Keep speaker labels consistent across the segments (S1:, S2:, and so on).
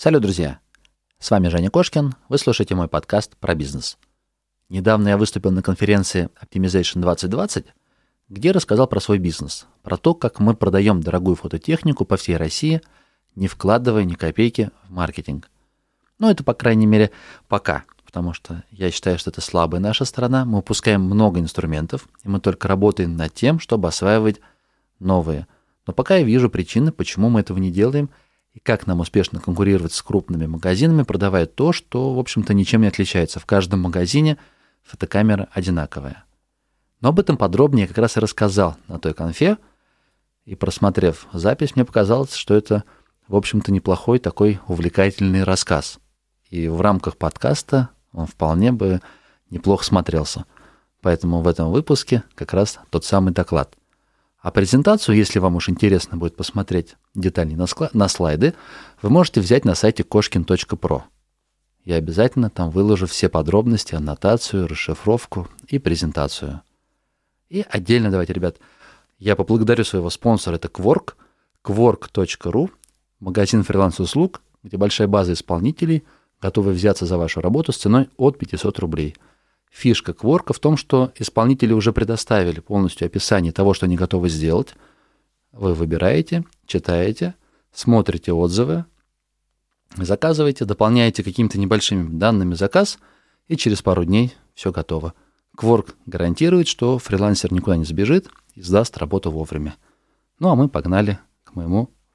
S1: Салют, друзья! С вами Женя Кошкин, вы слушаете мой подкаст про бизнес. Недавно я выступил на конференции Optimization 2020, где рассказал про свой бизнес, про то, как мы продаем дорогую фототехнику по всей России, не вкладывая ни копейки в маркетинг. Ну, это, по крайней мере, пока, потому что я считаю, что это слабая наша сторона. Мы упускаем много инструментов, и мы только работаем над тем, чтобы осваивать новые. Но пока я вижу причины, почему мы этого не делаем – и как нам успешно конкурировать с крупными магазинами, продавая то, что, в общем-то, ничем не отличается. В каждом магазине фотокамера одинаковая. Но об этом подробнее я как раз и рассказал на той конфе, и просмотрев запись, мне показалось, что это, в общем-то, неплохой такой увлекательный рассказ. И в рамках подкаста он вполне бы неплохо смотрелся. Поэтому в этом выпуске как раз тот самый доклад. А презентацию, если вам уж интересно будет посмотреть детали на, на слайды, вы можете взять на сайте koshkin.pro. Я обязательно там выложу все подробности, аннотацию, расшифровку и презентацию. И отдельно давайте, ребят, я поблагодарю своего спонсора, это Quark, quark.ru, магазин фриланс-услуг, где большая база исполнителей готовы взяться за вашу работу с ценой от 500 рублей – Фишка Кворка в том, что исполнители уже предоставили полностью описание того, что они готовы сделать. Вы выбираете, читаете, смотрите отзывы, заказываете, дополняете какими-то небольшими данными заказ, и через пару дней все готово. Кворк гарантирует, что фрилансер никуда не сбежит и сдаст работу вовремя. Ну а мы погнали к моему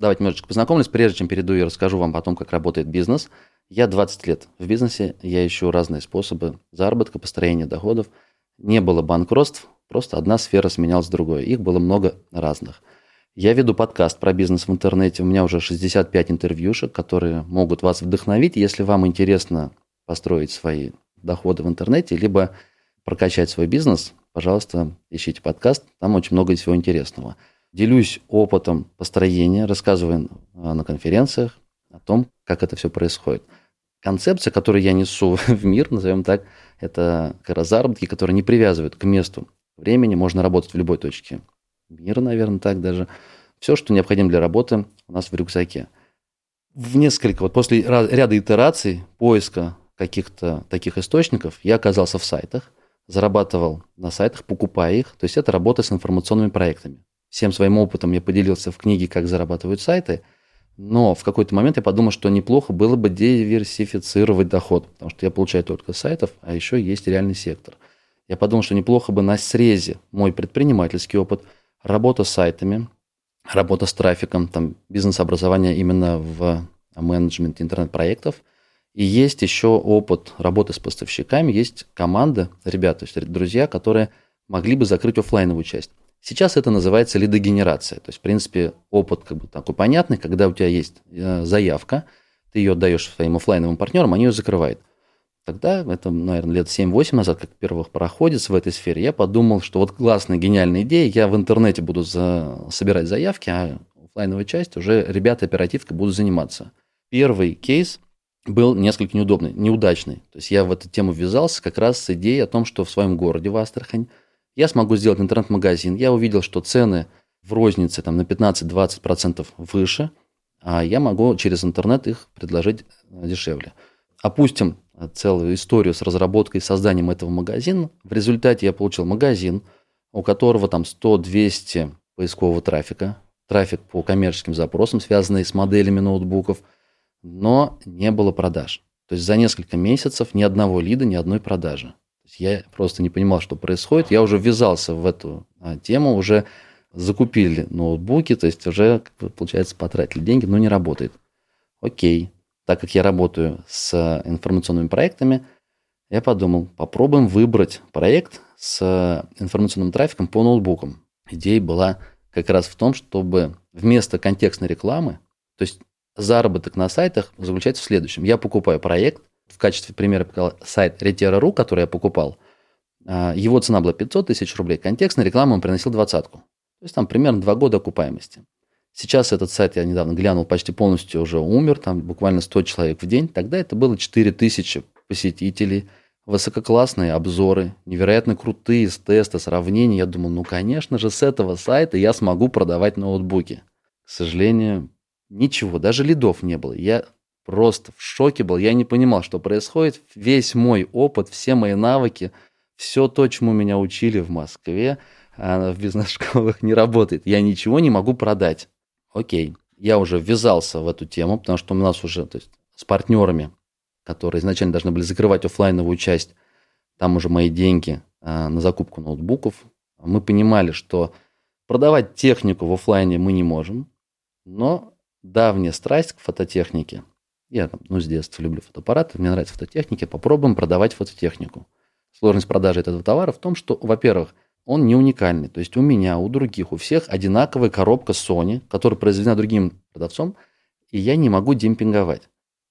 S1: давайте немножечко познакомлюсь, прежде чем перейду и расскажу вам потом, как работает бизнес. Я 20 лет в бизнесе, я ищу разные способы заработка, построения доходов. Не было банкротств, просто одна сфера сменялась другой. Их было много разных. Я веду подкаст про бизнес в интернете. У меня уже 65 интервьюшек, которые могут вас вдохновить, если вам интересно построить свои доходы в интернете, либо прокачать свой бизнес, пожалуйста, ищите подкаст, там очень много всего интересного. Делюсь опытом построения, рассказываю на конференциях о том, как это все происходит. Концепция, которую я несу в мир, назовем так, это как раз заработки, которые не привязывают к месту времени, можно работать в любой точке мира, наверное, так даже. Все, что необходимо для работы, у нас в рюкзаке. В несколько, вот после ряда итераций поиска каких-то таких источников, я оказался в сайтах, зарабатывал на сайтах, покупая их. То есть это работа с информационными проектами. Всем своим опытом я поделился в книге «Как зарабатывают сайты», но в какой-то момент я подумал, что неплохо было бы диверсифицировать доход, потому что я получаю только сайтов, а еще есть реальный сектор. Я подумал, что неплохо бы на срезе мой предпринимательский опыт, работа с сайтами, работа с трафиком, там, бизнес-образование именно в менеджменте интернет-проектов. И есть еще опыт работы с поставщиками, есть команда, ребята, то есть друзья, которые могли бы закрыть офлайновую часть. Сейчас это называется лидогенерация. То есть, в принципе, опыт как бы такой понятный, когда у тебя есть э, заявка, ты ее отдаешь своим офлайновым партнерам, они ее закрывают. Тогда, это, наверное, лет 7-8 назад, как первых проходец в этой сфере, я подумал, что вот классная, гениальная идея, я в интернете буду за... собирать заявки, а офлайновая часть уже ребята оперативкой будут заниматься. Первый кейс был несколько неудобный, неудачный. То есть я в эту тему ввязался как раз с идеей о том, что в своем городе, в Астрахань, я смогу сделать интернет-магазин. Я увидел, что цены в рознице там, на 15-20% выше, а я могу через интернет их предложить э, дешевле. Опустим э, целую историю с разработкой и созданием этого магазина. В результате я получил магазин, у которого там 100-200 поискового трафика, трафик по коммерческим запросам, связанный с моделями ноутбуков, но не было продаж. То есть за несколько месяцев ни одного лида, ни одной продажи. Я просто не понимал, что происходит. Я уже ввязался в эту а, тему, уже закупили ноутбуки, то есть уже, получается, потратили деньги, но не работает. Окей. Так как я работаю с информационными проектами, я подумал, попробуем выбрать проект с информационным трафиком по ноутбукам. Идея была как раз в том, чтобы вместо контекстной рекламы, то есть заработок на сайтах заключается в следующем. Я покупаю проект, В качестве примера показал сайт Retera.ru, который я покупал. А, его цена была 500 тысяч рублей. Контекстная реклама он приносил двадцатку. То есть там примерно два года окупаемости. Сейчас этот сайт, я недавно глянул, почти полностью уже умер, там буквально 100 человек в день. Тогда это было 4000 посетителей, высококлассные обзоры, невероятно крутые тесты, сравнения. Я думал, ну, конечно же, с этого сайта я смогу продавать ноутбуки. К сожалению, ничего, даже лидов не было. Я просто в шоке был, я не понимал, что происходит. Весь мой опыт, все мои навыки, все то, чему меня учили в Москве, в бизнес-школах не работает. Я ничего не могу продать окей, я уже ввязался в эту тему, потому что у нас уже то есть, с партнерами, которые изначально должны были закрывать офлайновую часть, там уже мои деньги а, на закупку ноутбуков. Мы понимали, что продавать технику в офлайне мы не можем, но давняя страсть к фототехнике. Я там, ну, с детства люблю фотоаппараты, мне нравится фототехника, попробуем продавать фототехнику. Сложность продажи этого товара в том, что, во-первых, он не уникальный. То есть у меня, у других, у всех одинаковая коробка Sony, которая произведена другим продавцом, и я не могу демпинговать.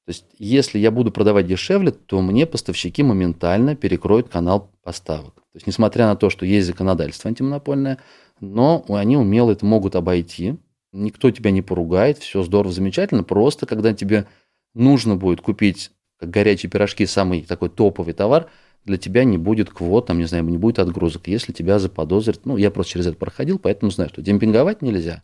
S1: То есть если я буду продавать дешевле, то мне поставщики моментально перекроют канал поставок. То есть несмотря на то, что есть законодательство антимонопольное, но они умело это могут обойти. Никто тебя не поругает, все здорово, замечательно. Просто когда тебе нужно будет купить горячие пирожки самый такой топовый товар – для тебя не будет квот, там, не знаю, не будет отгрузок, если тебя заподозрят. Ну, я просто через это проходил, поэтому знаю, что демпинговать нельзя.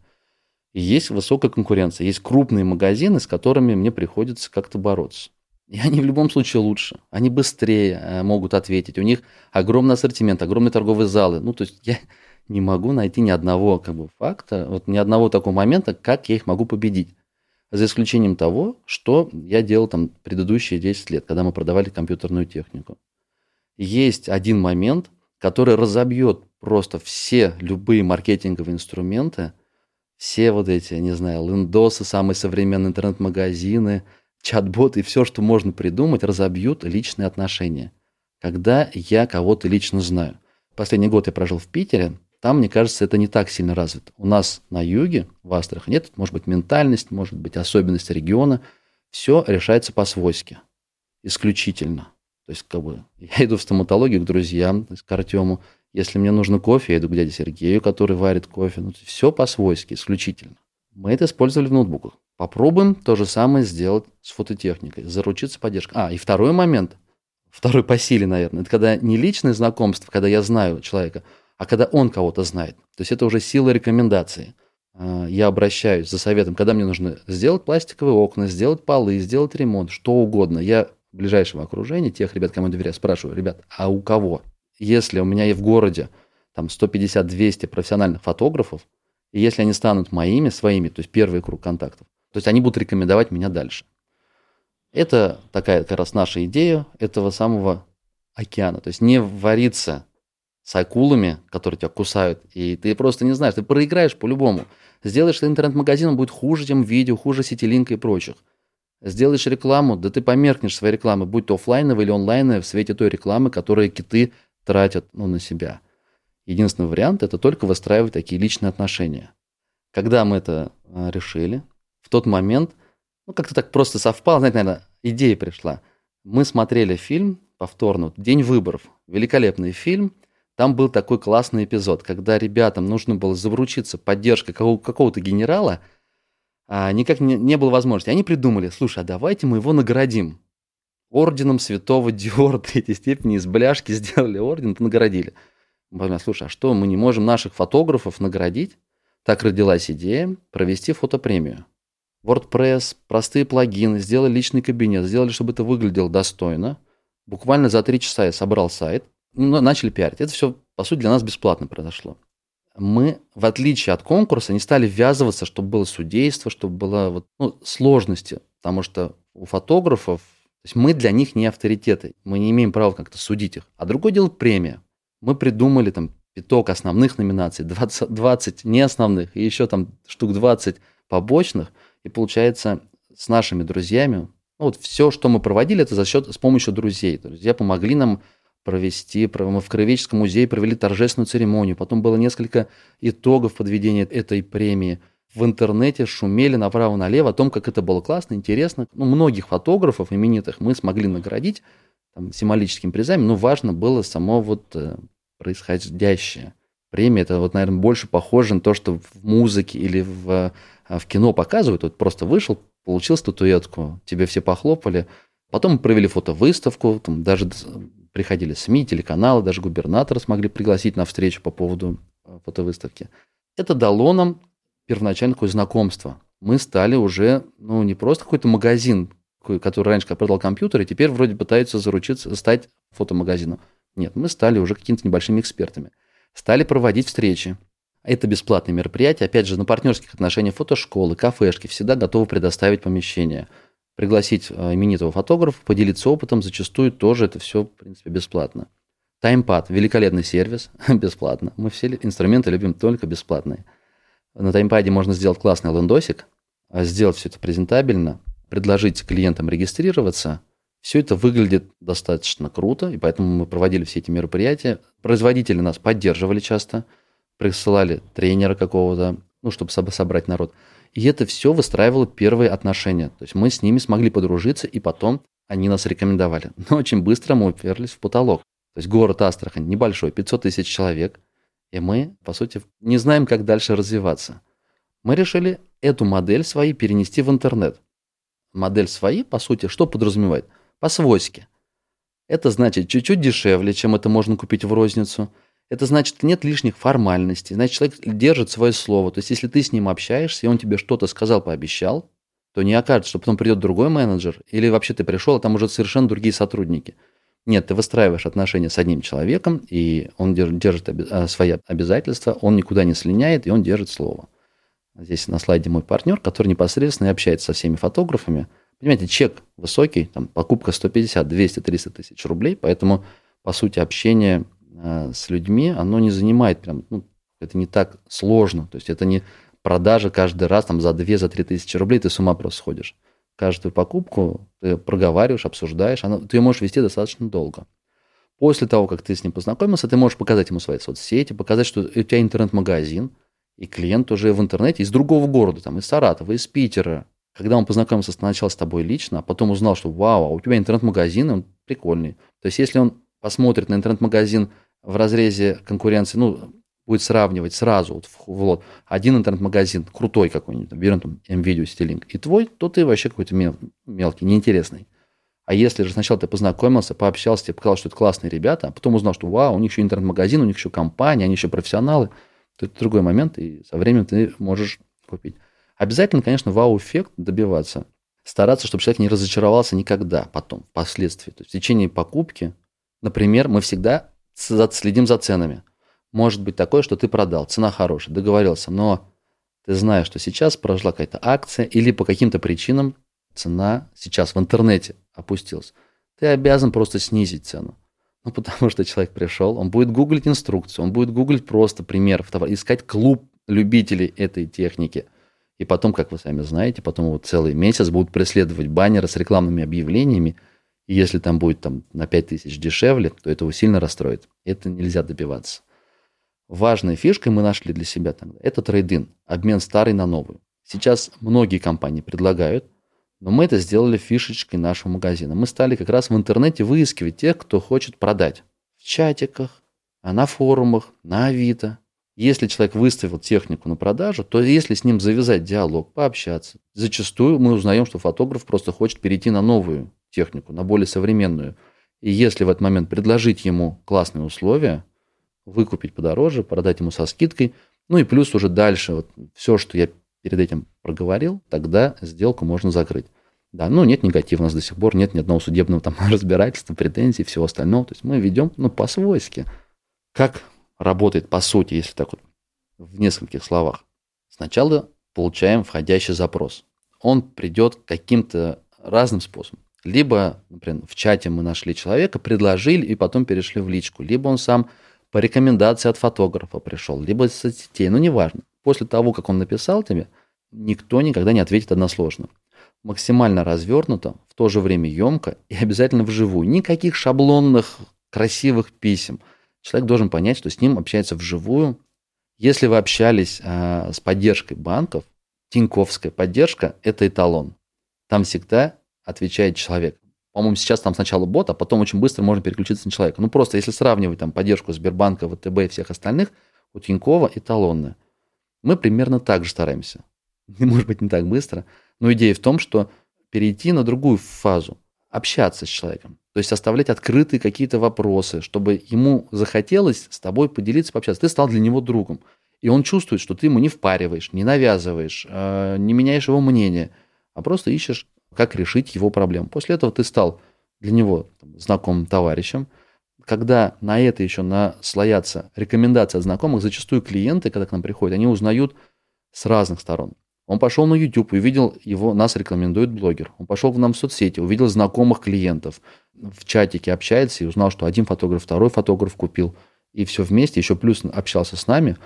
S1: И есть высокая конкуренция. Есть крупные магазины, с которыми мне приходится как-то бороться. И они в любом случае лучше. Они быстрее э, могут ответить. У них огромный ассортимент, огромные торговые залы. Ну, то есть я не могу найти ни одного как бы, факта, вот ни одного такого момента, как я их могу победить. За исключением того, что я делал там предыдущие 10 лет, когда мы продавали компьютерную технику есть один момент, который разобьет просто все любые маркетинговые инструменты, все вот эти, не знаю, лендосы, самые современные интернет-магазины, чат-боты и все, что можно придумать, разобьют личные отношения. Когда я кого-то лично знаю. Последний год я прожил в Питере, там, мне кажется, это не так сильно развито. У нас на юге, в Астрахани, это может быть ментальность, может быть особенность региона. Все решается по-свойски, исключительно. То есть, как бы, я иду в стоматологию к друзьям, к Артему. Если мне нужно кофе, я иду к дяде Сергею, который варит кофе. Ну, все по-свойски, исключительно. Мы это использовали в ноутбуках. Попробуем то же самое сделать с фототехникой, заручиться поддержкой. А, и второй момент, второй по силе, наверное, это когда не личное знакомство, когда я знаю человека, а когда он кого-то знает. То есть это уже сила рекомендации. А, я обращаюсь за советом, когда мне нужно сделать пластиковые окна, сделать полы, сделать ремонт, что угодно. Я ближайшего окружения, тех ребят, кому я доверяю, спрашиваю, ребят, а у кого? Если у меня и в городе там 150-200 профессиональных фотографов, и если они станут моими, своими, то есть первый круг контактов, то есть они будут рекомендовать меня дальше. Это такая как раз наша идея этого самого океана. То есть не вариться с акулами, которые тебя кусают, и ты просто не знаешь, ты проиграешь по-любому. Сделаешь интернет-магазин, он будет хуже, чем видео, хуже сетилинка и прочих. Сделаешь рекламу, да ты померкнешь своей рекламы, будь то офлайновая или онлайновая, в свете той рекламы, которую киты тратят ну, на себя. Единственный вариант – это только выстраивать такие личные отношения. Когда мы это а, решили, в тот момент, ну, как-то так просто совпало, знаете, наверное, идея пришла. Мы смотрели фильм повторно «День выборов». Великолепный фильм. Там был такой классный эпизод, когда ребятам нужно было заручиться поддержкой какого-то генерала – а, никак не, не было возможности. Они придумали, слушай, а давайте мы его наградим. Орденом святого Диора третьей степени из бляшки сделали орден, наградили. Мы слушай, а что, мы не можем наших фотографов наградить? Так родилась идея провести фотопремию. WordPress, простые плагины, сделали личный кабинет, сделали, чтобы это выглядело достойно. Буквально за три часа я собрал сайт, начали пиарить. Это все, по сути, для нас бесплатно произошло мы, в отличие от конкурса, не стали ввязываться, чтобы было судейство, чтобы было вот, ну, сложности. Потому что у фотографов, то есть мы для них не авторитеты, мы не имеем права как-то судить их. А другое дело премия. Мы придумали там пяток основных номинаций, 20, 20 неосновных и еще там штук 20 побочных. И получается, с нашими друзьями, ну, вот все, что мы проводили, это за счет, с помощью друзей. Друзья помогли нам провести. Мы в Краеведческом музее провели торжественную церемонию. Потом было несколько итогов подведения этой премии. в интернете шумели направо-налево о том, как это было классно, интересно. Ну, многих фотографов именитых мы смогли наградить там, символическими призами, но важно было само вот э, происходящее. Премия это вот, наверное, больше похоже на то, что в музыке или в, э, в кино показывают. Вот просто вышел, получил статуэтку, тебе все похлопали. Потом мы провели фотовыставку, там даже приходили СМИ, телеканалы, даже губернатора смогли пригласить на встречу по поводу э, фотовыставки. Это дало нам первоначально такое знакомство. Мы стали уже, ну, не просто какой-то магазин, который раньше продал компьютеры, теперь вроде пытаются заручиться, стать фотомагазином. Нет, мы стали уже какими-то небольшими экспертами. Стали проводить встречи. Это бесплатные мероприятия. Опять же, на партнерских отношениях фотошколы, кафешки всегда готовы предоставить помещение – пригласить э, именитого фотографа, поделиться опытом, зачастую тоже это все, в принципе, бесплатно. Таймпад – великолепный сервис, бесплатно. Мы все инструменты любим только бесплатные. На таймпаде можно сделать классный лендосик, а сделать все это презентабельно, предложить клиентам регистрироваться. Все это выглядит достаточно круто, и поэтому мы проводили все эти мероприятия. Производители нас поддерживали часто, присылали тренера какого-то, ну, чтобы собрать народ. И это все выстраивало первые отношения. То есть мы с ними смогли подружиться, и потом они нас рекомендовали. Но очень быстро мы уперлись в потолок. То есть город Астрахань небольшой, 500 тысяч человек, и мы, по сути, не знаем, как дальше развиваться. Мы решили эту модель свои перенести в интернет. Модель свои, по сути, что подразумевает? По-свойски. Это значит чуть-чуть дешевле, чем это можно купить в розницу – это значит, нет лишних формальностей. Значит, человек держит свое слово. То есть, если ты с ним общаешься, и он тебе что-то сказал, пообещал, то не окажется, что потом придет другой менеджер, или вообще ты пришел, а там уже совершенно другие сотрудники. Нет, ты выстраиваешь отношения с одним человеком, и он держит а, свои обязательства, он никуда не слиняет, и он держит слово. Здесь на слайде мой партнер, который непосредственно общается со всеми фотографами. Понимаете, чек высокий, там покупка 150, 200, 300 тысяч рублей, поэтому, по сути, общение Э, с людьми, оно не занимает прям, ну, это не так сложно. То есть это не продажа каждый раз там за 2 за 3 тысячи рублей, ты с ума просто сходишь. Каждую покупку ты проговариваешь, обсуждаешь, она, ты ее можешь вести достаточно долго. После того, как ты с ним познакомился, ты можешь показать ему свои соцсети, показать, что у тебя интернет-магазин, и клиент уже в интернете из другого города, там, из Саратова, из Питера. Когда он познакомился сначала с тобой лично, а потом узнал, что вау, а у тебя интернет-магазин, он прикольный. То есть если он посмотрит на интернет-магазин в разрезе конкуренции, ну, будет сравнивать сразу вот в, в лот один интернет-магазин крутой какой-нибудь, берем там MVideo, Stilink, и твой, то ты вообще какой-то мел, мелкий, неинтересный. А если же сначала ты познакомился, пообщался, тебе показал, что это классные ребята, а потом узнал, что вау, у них еще интернет-магазин, у них еще компания, они еще профессионалы, то это другой момент, и со временем ты можешь купить. Обязательно, конечно, вау-эффект добиваться. Стараться, чтобы человек не разочаровался никогда потом, впоследствии. То есть в течение покупки, например, мы всегда следим за ценами. Может быть такое, что ты продал, цена хорошая, договорился, но ты знаешь, что сейчас прошла какая-то акция или по каким-то причинам цена сейчас в интернете опустилась. Ты обязан просто снизить цену. Ну, потому что человек пришел, он будет гуглить инструкцию, он будет гуглить просто товара, искать клуб любителей этой техники. И потом, как вы сами знаете, потом вот целый месяц будут преследовать баннеры с рекламными объявлениями, и если там будет там, на 5 тысяч дешевле, то это его сильно расстроит. Это нельзя добиваться. Важной фишкой мы нашли для себя тогда – это трейдин, обмен старый на новый. Сейчас многие компании предлагают, но мы это сделали фишечкой нашего магазина. Мы стали как раз в интернете выискивать тех, кто хочет продать. В чатиках, а на форумах, на Авито. Если человек выставил технику на продажу, то если с ним завязать диалог, пообщаться, зачастую мы узнаем, что фотограф просто хочет перейти на новую технику, на более современную. И если в этот момент предложить ему классные условия, выкупить подороже, продать ему со скидкой, ну и плюс уже дальше, вот все, что я перед этим проговорил, тогда сделку можно закрыть. Да, ну нет негатива у нас до сих пор, нет ни одного судебного там разбирательства, претензий, всего остального. То есть мы ведем, ну, по-свойски. Как работает по сути, если так вот в нескольких словах? Сначала получаем входящий запрос. Он придет каким-то разным способом. Либо, например, в чате мы нашли человека, предложили и потом перешли в личку. Либо он сам по рекомендации от фотографа пришел, либо из соцсетей, ну неважно. После того, как он написал тебе, никто никогда не ответит односложно. Максимально развернуто, в то же время емко и обязательно вживую. Никаких шаблонных красивых писем. Человек должен понять, что с ним общается вживую. Если вы общались э, с поддержкой банков, Тиньковская поддержка – это эталон. Там всегда отвечает человек. По-моему, сейчас там сначала бот, а потом очень быстро можно переключиться на человека. Ну, просто если сравнивать там поддержку Сбербанка, ВТБ и всех остальных, у Тинькова эталонная. Мы примерно так же стараемся. Может быть, не так быстро, но идея в том, что перейти на другую фазу, общаться с человеком. То есть оставлять открытые какие-то вопросы, чтобы ему захотелось с тобой поделиться, пообщаться. Ты стал для него другом. И он чувствует, что ты ему не впариваешь, не навязываешь, э, не меняешь его мнение, а просто ищешь, как решить его проблему. После этого ты стал для него там, знакомым товарищем. Когда на это еще наслоятся рекомендации от знакомых, зачастую клиенты, когда к нам приходят, они узнают с разных сторон. Он пошел на YouTube, увидел его, нас рекомендует блогер. Он пошел к нам в соцсети, увидел знакомых клиентов. В чатике общается и узнал, что один фотограф, второй фотограф купил. И все вместе, еще плюс общался с нами.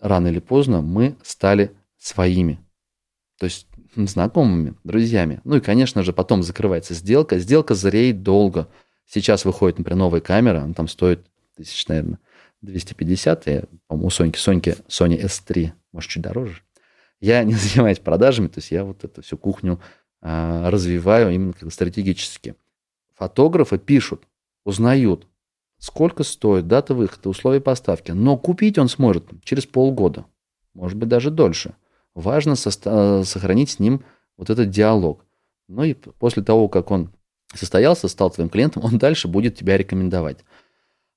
S1: Рано или поздно мы стали своими. То есть знакомыми, друзьями. Ну и, конечно же, потом закрывается сделка. Сделка зреет долго. Сейчас выходит, например, новая камера, она там стоит тысяч, наверное, 250. Я, по-моему, у Соньки, Соньки, Sony S3, может, чуть дороже. Я не занимаюсь продажами, то есть я вот эту всю кухню а, развиваю именно как стратегически. Фотографы пишут, узнают, сколько стоит дата выхода, условия поставки, но купить он сможет через полгода, может быть, даже дольше. Важно сохранить с ним вот этот диалог. Ну и после того, как он состоялся, стал твоим клиентом, он дальше будет тебя рекомендовать.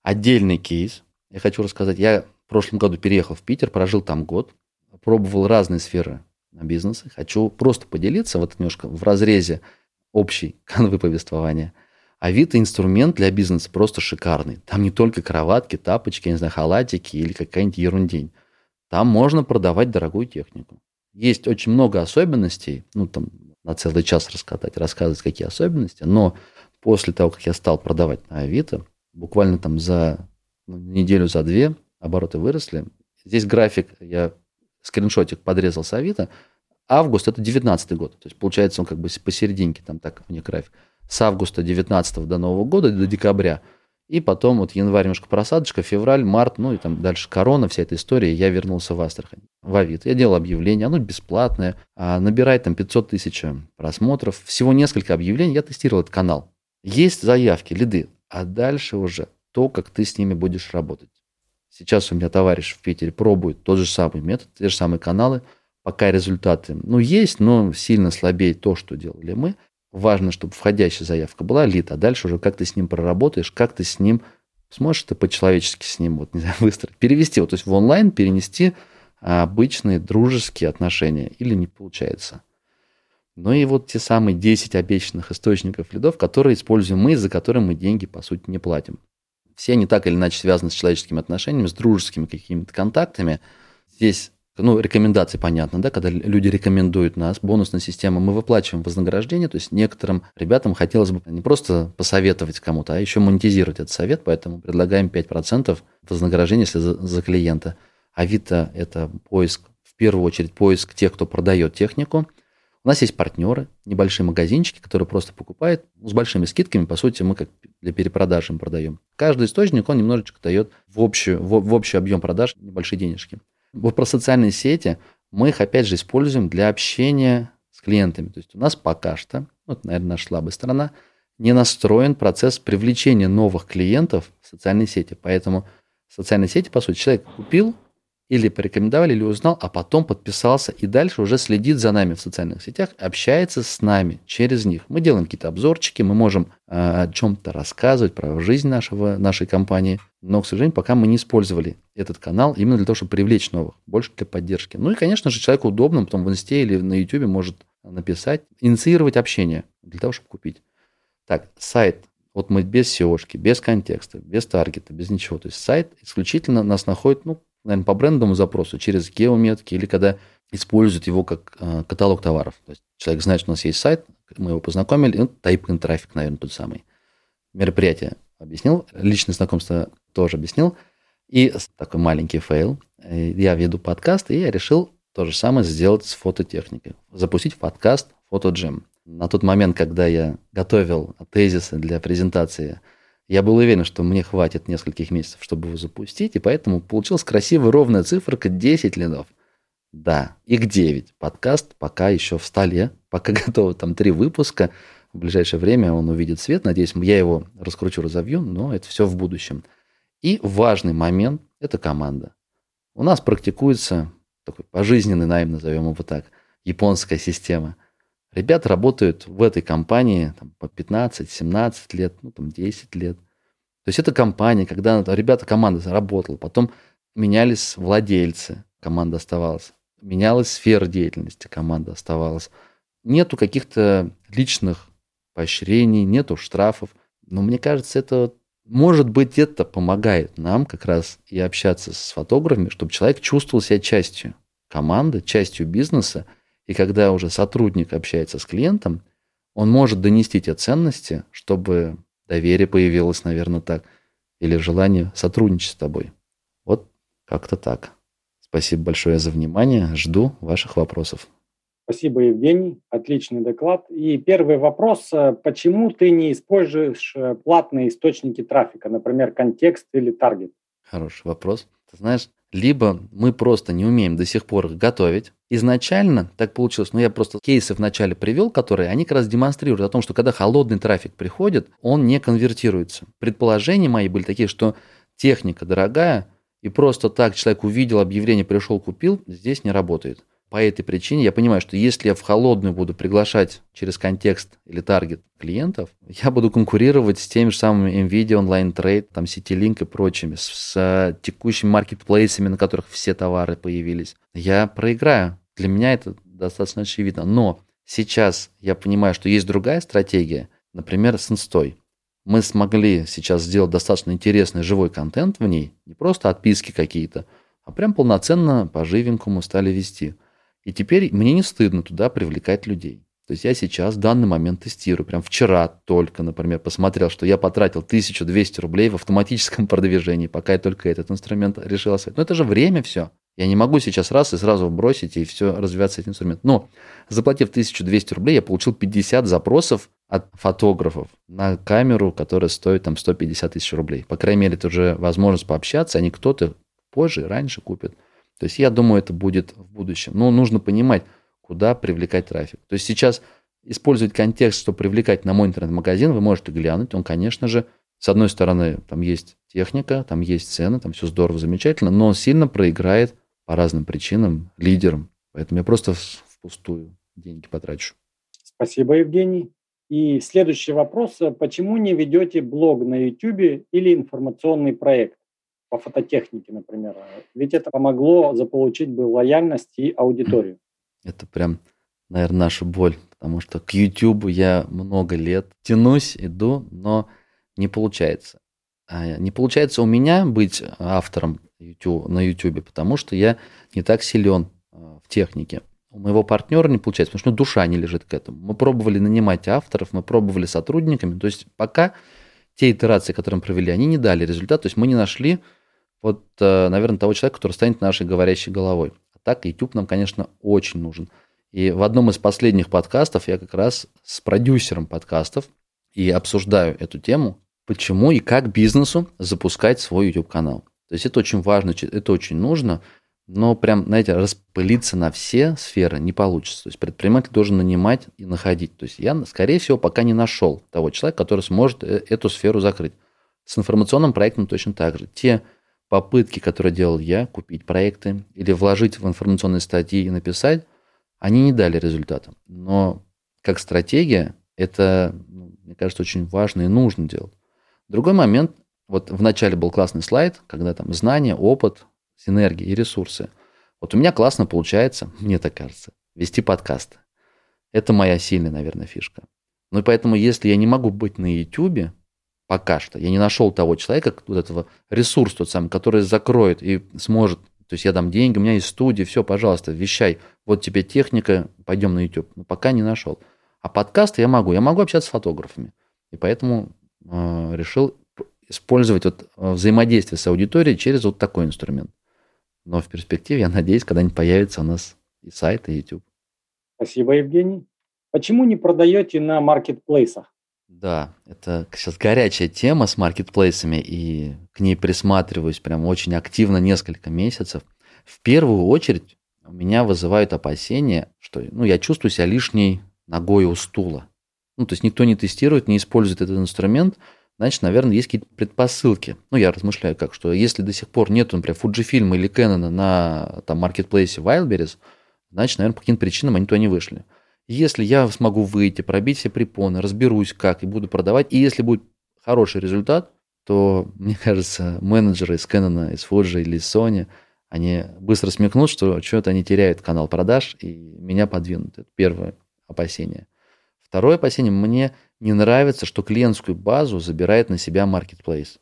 S1: Отдельный кейс. Я хочу рассказать. Я в прошлом году переехал в Питер, прожил там год пробовал разные сферы бизнеса. Хочу просто поделиться вот немножко в разрезе общей канвы повествования. Авито инструмент для бизнеса просто шикарный. Там не только кроватки, тапочки, не знаю, халатики или какая-нибудь ерундень. Там можно продавать дорогую технику. Есть очень много особенностей, ну там на целый час рассказать, рассказывать, какие особенности, но после того, как я стал продавать на Авито, буквально там за ну, неделю, за две обороты выросли. Здесь график я скриншотик подрезал с Авито. Август – это 19 год. То есть, получается, он как бы посерединке, там так у них график. С августа 19 до Нового года, до декабря. И потом вот январь немножко просадочка, февраль, март, ну и там дальше корона, вся эта история. Я вернулся в Астрахань, в Авито. Я делал объявление, оно бесплатное. А набирает там 500 тысяч просмотров. Всего несколько объявлений. Я тестировал этот канал. Есть заявки, лиды. А дальше уже то, как ты с ними будешь работать. Сейчас у меня товарищ в Питере пробует тот же самый метод, те же самые каналы. Пока результаты, ну, есть, но сильно слабее то, что делали мы. Важно, чтобы входящая заявка была лид, а дальше уже как ты с ним проработаешь, как ты с ним сможешь ты по-человечески с ним, вот, не знаю, выстроить, перевести, вот, то есть в онлайн перенести обычные дружеские отношения или не получается. Ну и вот те самые 10 обещанных источников лидов, которые используем мы, за которые мы деньги, по сути, не платим все они так или иначе связаны с человеческими отношениями, с дружескими какими-то контактами. Здесь ну, рекомендации понятно, да, когда люди рекомендуют нас, бонусная система, мы выплачиваем вознаграждение, то есть некоторым ребятам хотелось бы не просто посоветовать кому-то, а еще монетизировать этот совет, поэтому предлагаем 5% вознаграждения, если за, за клиента. Авито – это поиск, в первую очередь, поиск тех, кто продает технику, у нас есть партнеры, небольшие магазинчики, которые просто покупают с большими скидками. По сути, мы как для перепродажи им продаем. Каждый источник, он немножечко дает в, общую, в, в общий объем продаж небольшие денежки. Вот про социальные сети мы их, опять же, используем для общения с клиентами. То есть у нас пока что, вот, наверное, наша слабая сторона, не настроен процесс привлечения новых клиентов в социальные сети. Поэтому социальные сети, по сути, человек купил, или порекомендовали, или узнал, а потом подписался и дальше уже следит за нами в социальных сетях, общается с нами через них. Мы делаем какие-то обзорчики, мы можем э, о чем-то рассказывать про жизнь нашего, нашей компании, но, к сожалению, пока мы не использовали этот канал именно для того, чтобы привлечь новых, больше для поддержки. Ну и, конечно же, человеку удобно потом в инсте или на ютубе может написать, инициировать общение для того, чтобы купить. Так, сайт вот мы без SEO без контекста, без таргета, без ничего. То есть сайт исключительно нас находит, ну, наверное, по брендовому запросу, через геометки или когда используют его как э, каталог товаров. То есть человек знает, что у нас есть сайт, мы его познакомили, ну, type-in трафик, наверное, тот самый. Мероприятие объяснил, личное знакомство тоже объяснил. И такой маленький фейл. Э, я веду подкаст, и я решил то же самое сделать с фототехникой. Запустить подкаст «Фотоджем». На тот момент, когда я готовил тезисы для презентации – я был уверен, что мне хватит нескольких месяцев, чтобы его запустить, и поэтому получилась красивая ровная циферка 10 лидов. Да, их 9. Подкаст пока еще в столе, пока готово там три выпуска. В ближайшее время он увидит свет. Надеюсь, я его раскручу, разовью, но это все в будущем. И важный момент – это команда. У нас практикуется такой пожизненный найм, назовем его так, японская система. Ребята работают в этой компании там, по 15-17 лет, ну там 10 лет. То есть это компания, когда ребята, команда работала, потом менялись владельцы, команда оставалась. Менялась сфера деятельности, команда оставалась. Нету каких-то личных поощрений, нету штрафов. Но мне кажется, это может быть, это помогает нам как раз и общаться с фотографами, чтобы человек чувствовал себя частью команды, частью бизнеса. И когда уже сотрудник общается с клиентом, он может донести те ценности, чтобы доверие появилось, наверное, так, или желание сотрудничать с тобой. Вот как-то так. Спасибо большое за внимание. Жду ваших вопросов.
S2: Спасибо, Евгений. Отличный доклад. И первый вопрос. Почему ты не используешь э, платные источники трафика, например, контекст или таргет?
S1: Хороший вопрос. Ты знаешь, либо мы просто не умеем до сих пор их готовить. Изначально так получилось, ну я просто кейсы вначале привел, которые они как раз демонстрируют о том, что когда холодный трафик приходит, он не конвертируется. Предположения мои были такие, что техника дорогая, и просто так человек увидел объявление, пришел, купил, здесь не работает. По этой причине я понимаю, что если я в холодную буду приглашать через контекст или таргет клиентов, я буду конкурировать с теми же самыми NVIDIA, Online Trade, там CityLink и прочими, с, с текущими маркетплейсами, на которых все товары появились. Я проиграю. Для меня это достаточно очевидно. Но сейчас я понимаю, что есть другая стратегия, например, с инстой. Мы смогли сейчас сделать достаточно интересный живой контент в ней, не просто отписки какие-то, а прям полноценно по живенькому стали вести – и теперь мне не стыдно туда привлекать людей. То есть я сейчас в данный момент тестирую. Прям вчера только, например, посмотрел, что я потратил 1200 рублей в автоматическом продвижении, пока я только этот инструмент решил освоить. Но это же время все. Я не могу сейчас раз и сразу бросить и все развиваться этим инструментом. Но заплатив 1200 рублей, я получил 50 запросов от фотографов на камеру, которая стоит там 150 тысяч рублей. По крайней мере, это уже возможность пообщаться, они кто-то позже, раньше купит. То есть я думаю, это будет в будущем. Но нужно понимать, куда привлекать трафик. То есть сейчас использовать контекст, чтобы привлекать на мой интернет-магазин, вы можете глянуть. Он, конечно же, с одной стороны, там есть техника, там есть цены, там все здорово, замечательно, но он сильно проиграет по разным причинам лидерам. Поэтому я просто впустую деньги потрачу.
S2: Спасибо, Евгений. И следующий вопрос. Почему не ведете блог на YouTube или информационный проект? По фототехнике, например. Ведь это помогло заполучить бы лояльность и аудиторию.
S1: Это прям, наверное, наша боль, потому что к YouTube я много лет тянусь, иду, но не получается. А не получается у меня быть автором YouTube, на YouTube, потому что я не так силен а, в технике. У моего партнера не получается, потому что ну, душа не лежит к этому. Мы пробовали нанимать авторов, мы пробовали сотрудниками. То есть пока те итерации, которые мы провели, они не дали результат. То есть мы не нашли вот, э, наверное, того человека, который станет нашей говорящей головой. А так YouTube нам, конечно, очень нужен. И в одном из последних подкастов я как раз с продюсером подкастов и обсуждаю эту тему, почему и как бизнесу запускать свой YouTube-канал. То есть это очень важно, это очень нужно, но прям, знаете, распылиться на все сферы не получится. То есть предприниматель должен нанимать и находить. То есть я, скорее всего, пока не нашел того человека, который сможет э, эту сферу закрыть. С информационным проектом точно так же. Те попытки, которые делал я, купить проекты или вложить в информационные статьи и написать, они не дали результата. Но как стратегия это, ну, мне кажется, очень важно и нужно делать. Другой момент, вот в начале был классный слайд, когда там знания, опыт, синергия и ресурсы. Вот у меня классно получается, мне так кажется, вести подкасты. Это моя сильная, наверное, фишка. Ну и поэтому, если я не могу быть на YouTube, Пока что. Я не нашел того человека, вот этого ресурса тот самый, который закроет и сможет. То есть я дам деньги, у меня есть студия, все, пожалуйста, вещай. Вот тебе техника, пойдем на YouTube. Но пока не нашел. А подкасты я могу. Я могу общаться с фотографами. И поэтому э, решил использовать вот э, взаимодействие с аудиторией через вот такой инструмент. Но в перспективе, я надеюсь, когда-нибудь появится у нас и сайт, и YouTube.
S2: Спасибо, Евгений. Почему не продаете на маркетплейсах?
S1: Да, это сейчас горячая тема с маркетплейсами, и к ней присматриваюсь прям очень активно несколько месяцев. В первую очередь у меня вызывают опасения, что ну, я чувствую себя лишней ногой у стула. Ну, то есть никто не тестирует, не использует этот инструмент, значит, наверное, есть какие-то предпосылки. Ну, я размышляю как, что если до сих пор нет, например, Fujifilm или Canon на там, маркетплейсе Wildberries, значит, наверное, по каким-то причинам они туда не вышли. Если я смогу выйти, пробить все препоны, разберусь как и буду продавать, и если будет хороший результат, то, мне кажется, менеджеры из Canon, из Fuji или из Sony, они быстро смекнут, что что-то они теряют канал продаж, и меня подвинут. Это первое опасение. Второе опасение, мне не нравится, что клиентскую базу забирает на себя marketplace.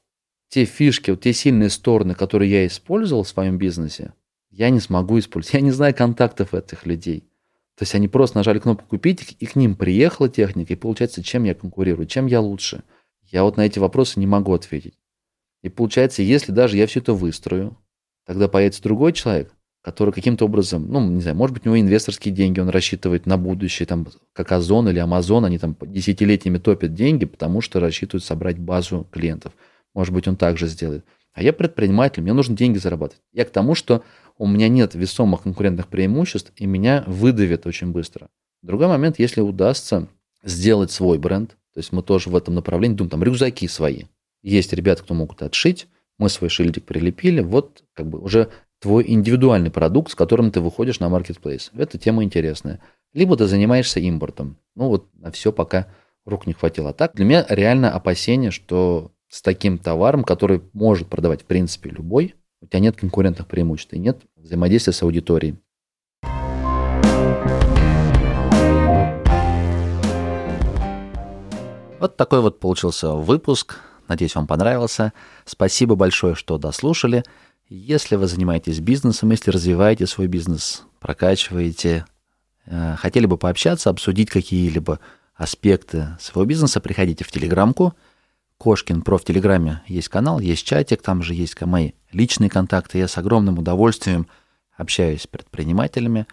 S1: Те фишки, вот те сильные стороны, которые я использовал в своем бизнесе, я не смогу использовать. Я не знаю контактов этих людей. То есть они просто нажали кнопку «Купить», и к ним приехала техника, и получается, чем я конкурирую, чем я лучше. Я вот на эти вопросы не могу ответить. И получается, если даже я все это выстрою, тогда появится другой человек, который каким-то образом, ну, не знаю, может быть, у него инвесторские деньги, он рассчитывает на будущее, там, как Озон или Амазон, они там десятилетиями топят деньги, потому что рассчитывают собрать базу клиентов. Может быть, он также сделает. А я предприниматель, мне нужно деньги зарабатывать. Я к тому, что у меня нет весомых конкурентных преимуществ, и меня выдавят очень быстро. Другой момент, если удастся сделать свой бренд, то есть мы тоже в этом направлении думаем, там рюкзаки свои. Есть ребята, кто могут отшить, мы свой шильдик прилепили, вот как бы уже твой индивидуальный продукт, с которым ты выходишь на маркетплейс. Эта тема интересная. Либо ты занимаешься импортом. Ну вот на все пока рук не хватило. А так для меня реально опасение, что с таким товаром, который может продавать в принципе любой, у тебя нет конкурентных преимуществ и нет взаимодействия с аудиторией. Вот такой вот получился выпуск. Надеюсь, вам понравился. Спасибо большое, что дослушали. Если вы занимаетесь бизнесом, если развиваете свой бизнес, прокачиваете, э, хотели бы пообщаться, обсудить какие-либо аспекты своего бизнеса, приходите в Телеграмку. Кошкин про в Телеграме есть канал, есть чатик, там же есть мои личные контакты. Я с огромным удовольствием общаюсь с предпринимателями,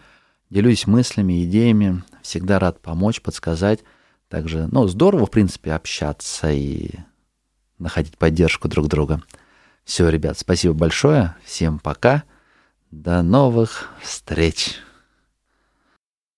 S1: делюсь мыслями, идеями, всегда рад помочь, подсказать. Также, ну, здорово, в принципе, общаться и находить поддержку друг друга. Все, ребят, спасибо большое. Всем пока. До новых встреч.